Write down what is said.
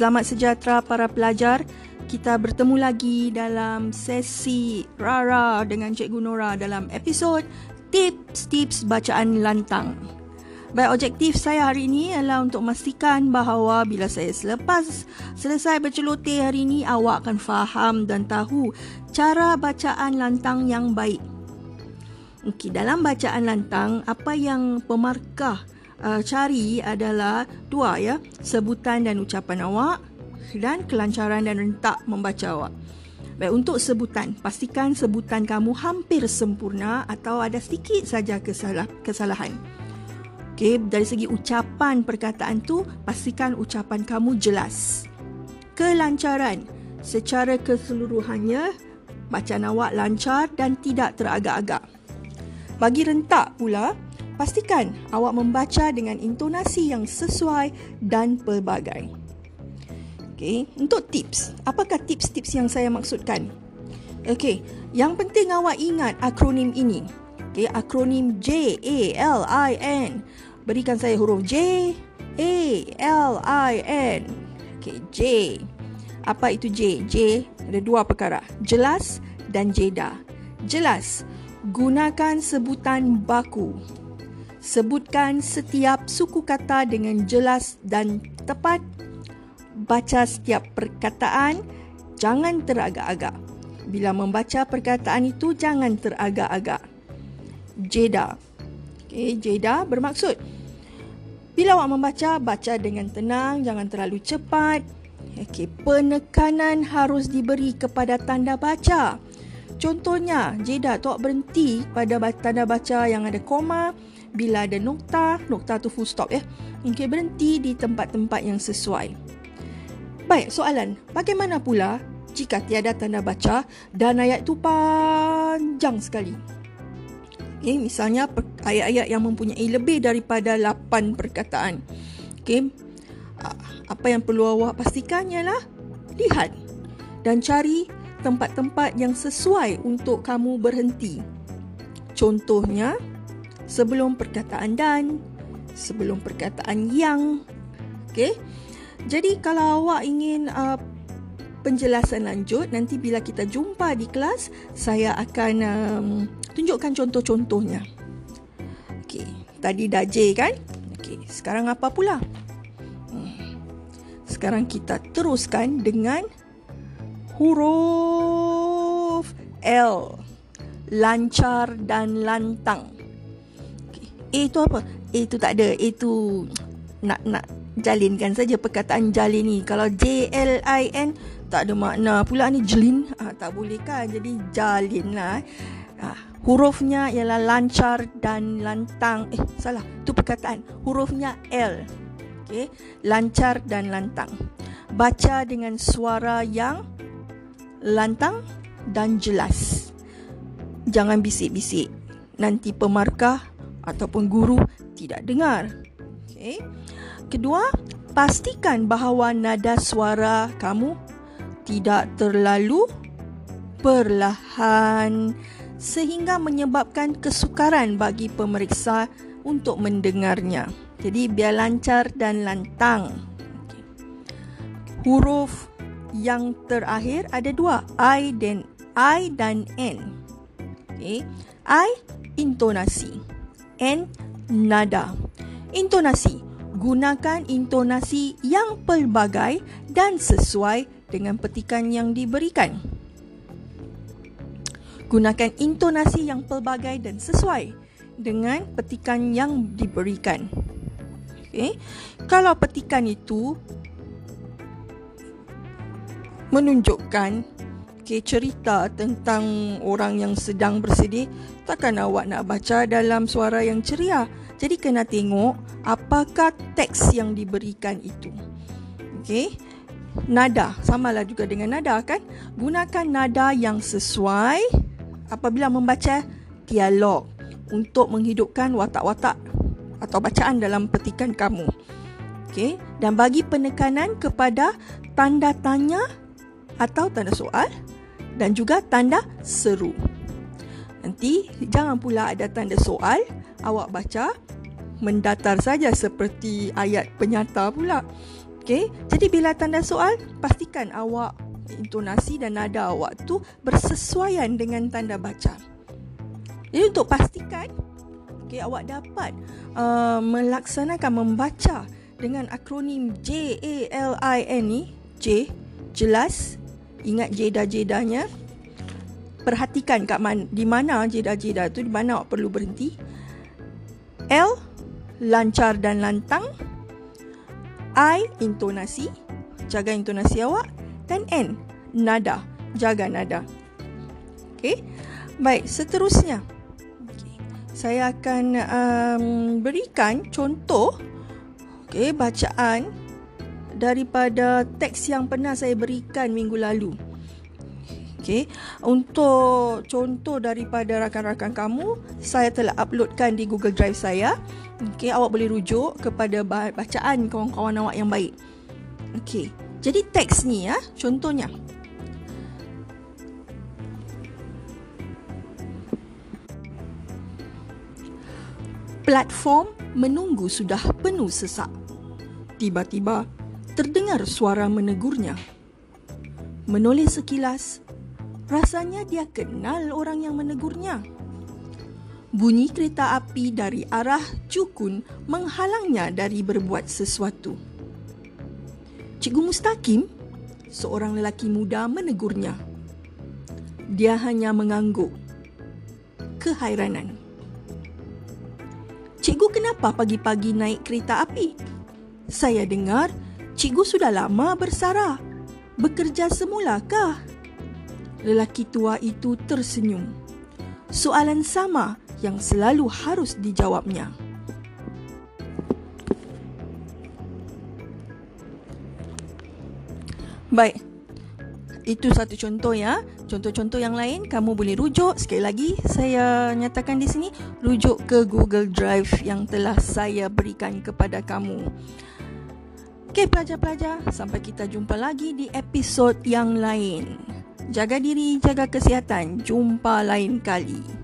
selamat sejahtera para pelajar. Kita bertemu lagi dalam sesi Rara dengan Cikgu Nora dalam episod Tips-Tips Bacaan Lantang. Baik, objektif saya hari ini adalah untuk memastikan bahawa bila saya selepas selesai berceloteh hari ini, awak akan faham dan tahu cara bacaan lantang yang baik. Okey, dalam bacaan lantang, apa yang pemarkah uh, cari adalah dua ya, sebutan dan ucapan awak dan kelancaran dan rentak membaca awak. Baik, untuk sebutan, pastikan sebutan kamu hampir sempurna atau ada sedikit saja kesalah, kesalahan. Okey, dari segi ucapan perkataan tu, pastikan ucapan kamu jelas. Kelancaran, secara keseluruhannya, bacaan awak lancar dan tidak teragak-agak. Bagi rentak pula, pastikan awak membaca dengan intonasi yang sesuai dan pelbagai. Okey, untuk tips, apakah tips-tips yang saya maksudkan? Okey, yang penting awak ingat akronim ini. Okey, akronim J A L I N. Berikan saya huruf J A L I N. Okey, J. Apa itu J? J ada dua perkara, jelas dan jeda. Jelas, gunakan sebutan baku Sebutkan setiap suku kata dengan jelas dan tepat. Baca setiap perkataan, jangan teragak-agak. Bila membaca perkataan itu, jangan teragak-agak. Jeda. Okay, jeda bermaksud bila awak membaca, baca dengan tenang, jangan terlalu cepat. Okay, penekanan harus diberi kepada tanda baca. Contohnya, jeda tu awak berhenti pada tanda baca yang ada koma, bila ada nokta, nokta tu full stop ya. Okey, berhenti di tempat-tempat yang sesuai. Baik, soalan. Bagaimana pula jika tiada tanda baca dan ayat tu panjang sekali? Okey, misalnya ayat-ayat yang mempunyai lebih daripada 8 perkataan. Okey. Apa yang perlu awak pastikan ialah lihat dan cari tempat-tempat yang sesuai untuk kamu berhenti. Contohnya, sebelum perkataan dan, sebelum perkataan yang. Okey. Jadi kalau awak ingin uh, penjelasan lanjut nanti bila kita jumpa di kelas saya akan um, tunjukkan contoh-contohnya. Okey, tadi dah J kan? Okey, sekarang apa pula? Hmm. Sekarang kita teruskan dengan huruf L. Lancar dan lantang. A tu apa? A tu tak ada. A tu nak nak jalinkan saja perkataan jalin ni. Kalau J L I N tak ada makna pula ni jelin. Ah, tak boleh kan? Jadi jalin lah. Ah, hurufnya ialah lancar dan lantang. Eh, salah. Tu perkataan. Hurufnya L. Okay. Lancar dan lantang. Baca dengan suara yang lantang dan jelas. Jangan bisik-bisik. Nanti pemarkah ataupun guru tidak dengar. Okay. Kedua, pastikan bahawa nada suara kamu tidak terlalu perlahan sehingga menyebabkan kesukaran bagi pemeriksa untuk mendengarnya. Jadi biar lancar dan lantang. Huruf yang terakhir ada dua, I dan I dan N. Okay. I intonasi. N nada. Intonasi. Gunakan intonasi yang pelbagai dan sesuai dengan petikan yang diberikan. Gunakan intonasi yang pelbagai dan sesuai dengan petikan yang diberikan. Okay. Kalau petikan itu menunjukkan okay, cerita tentang orang yang sedang bersedih, takkan awak nak baca dalam suara yang ceria. Jadi kena tengok apakah teks yang diberikan itu. Okey. Nada, samalah juga dengan nada kan? Gunakan nada yang sesuai apabila membaca dialog untuk menghidupkan watak-watak atau bacaan dalam petikan kamu. Okey, dan bagi penekanan kepada tanda tanya atau tanda soal dan juga tanda seru. Nanti jangan pula ada tanda soal, awak baca mendatar saja seperti ayat penyata pula. Okey, jadi bila tanda soal, pastikan awak intonasi dan nada awak tu bersesuaian dengan tanda baca. Jadi untuk pastikan okay, awak dapat uh, melaksanakan membaca dengan akronim J A L I N ni, J jelas ingat jeda-jedanya. Perhatikan kat man, di mana jeda-jeda tu di mana awak perlu berhenti. L lancar dan lantang. I intonasi, jaga intonasi awak dan N nada, jaga nada. Okey. Baik, seterusnya saya akan um, berikan contoh okay, bacaan daripada teks yang pernah saya berikan minggu lalu. Okay. Untuk contoh daripada rakan-rakan kamu, saya telah uploadkan di Google Drive saya. Okay, awak boleh rujuk kepada bacaan kawan-kawan awak yang baik. Okay. Jadi teks ni ya, contohnya. Platform menunggu sudah penuh sesak. Tiba-tiba terdengar suara menegurnya. Menoleh sekilas, rasanya dia kenal orang yang menegurnya. Bunyi kereta api dari arah Jukun menghalangnya dari berbuat sesuatu. Cikgu Mustaqim, seorang lelaki muda menegurnya. Dia hanya mengangguk. Kehairanan. Cikgu kenapa pagi-pagi naik kereta api? Saya dengar cikgu sudah lama bersara. Bekerja semulakah? Lelaki tua itu tersenyum. Soalan sama yang selalu harus dijawabnya. Baik, itu satu contoh ya. Contoh-contoh yang lain kamu boleh rujuk. Sekali lagi saya nyatakan di sini rujuk ke Google Drive yang telah saya berikan kepada kamu. Okey pelajar-pelajar, sampai kita jumpa lagi di episod yang lain. Jaga diri, jaga kesihatan. Jumpa lain kali.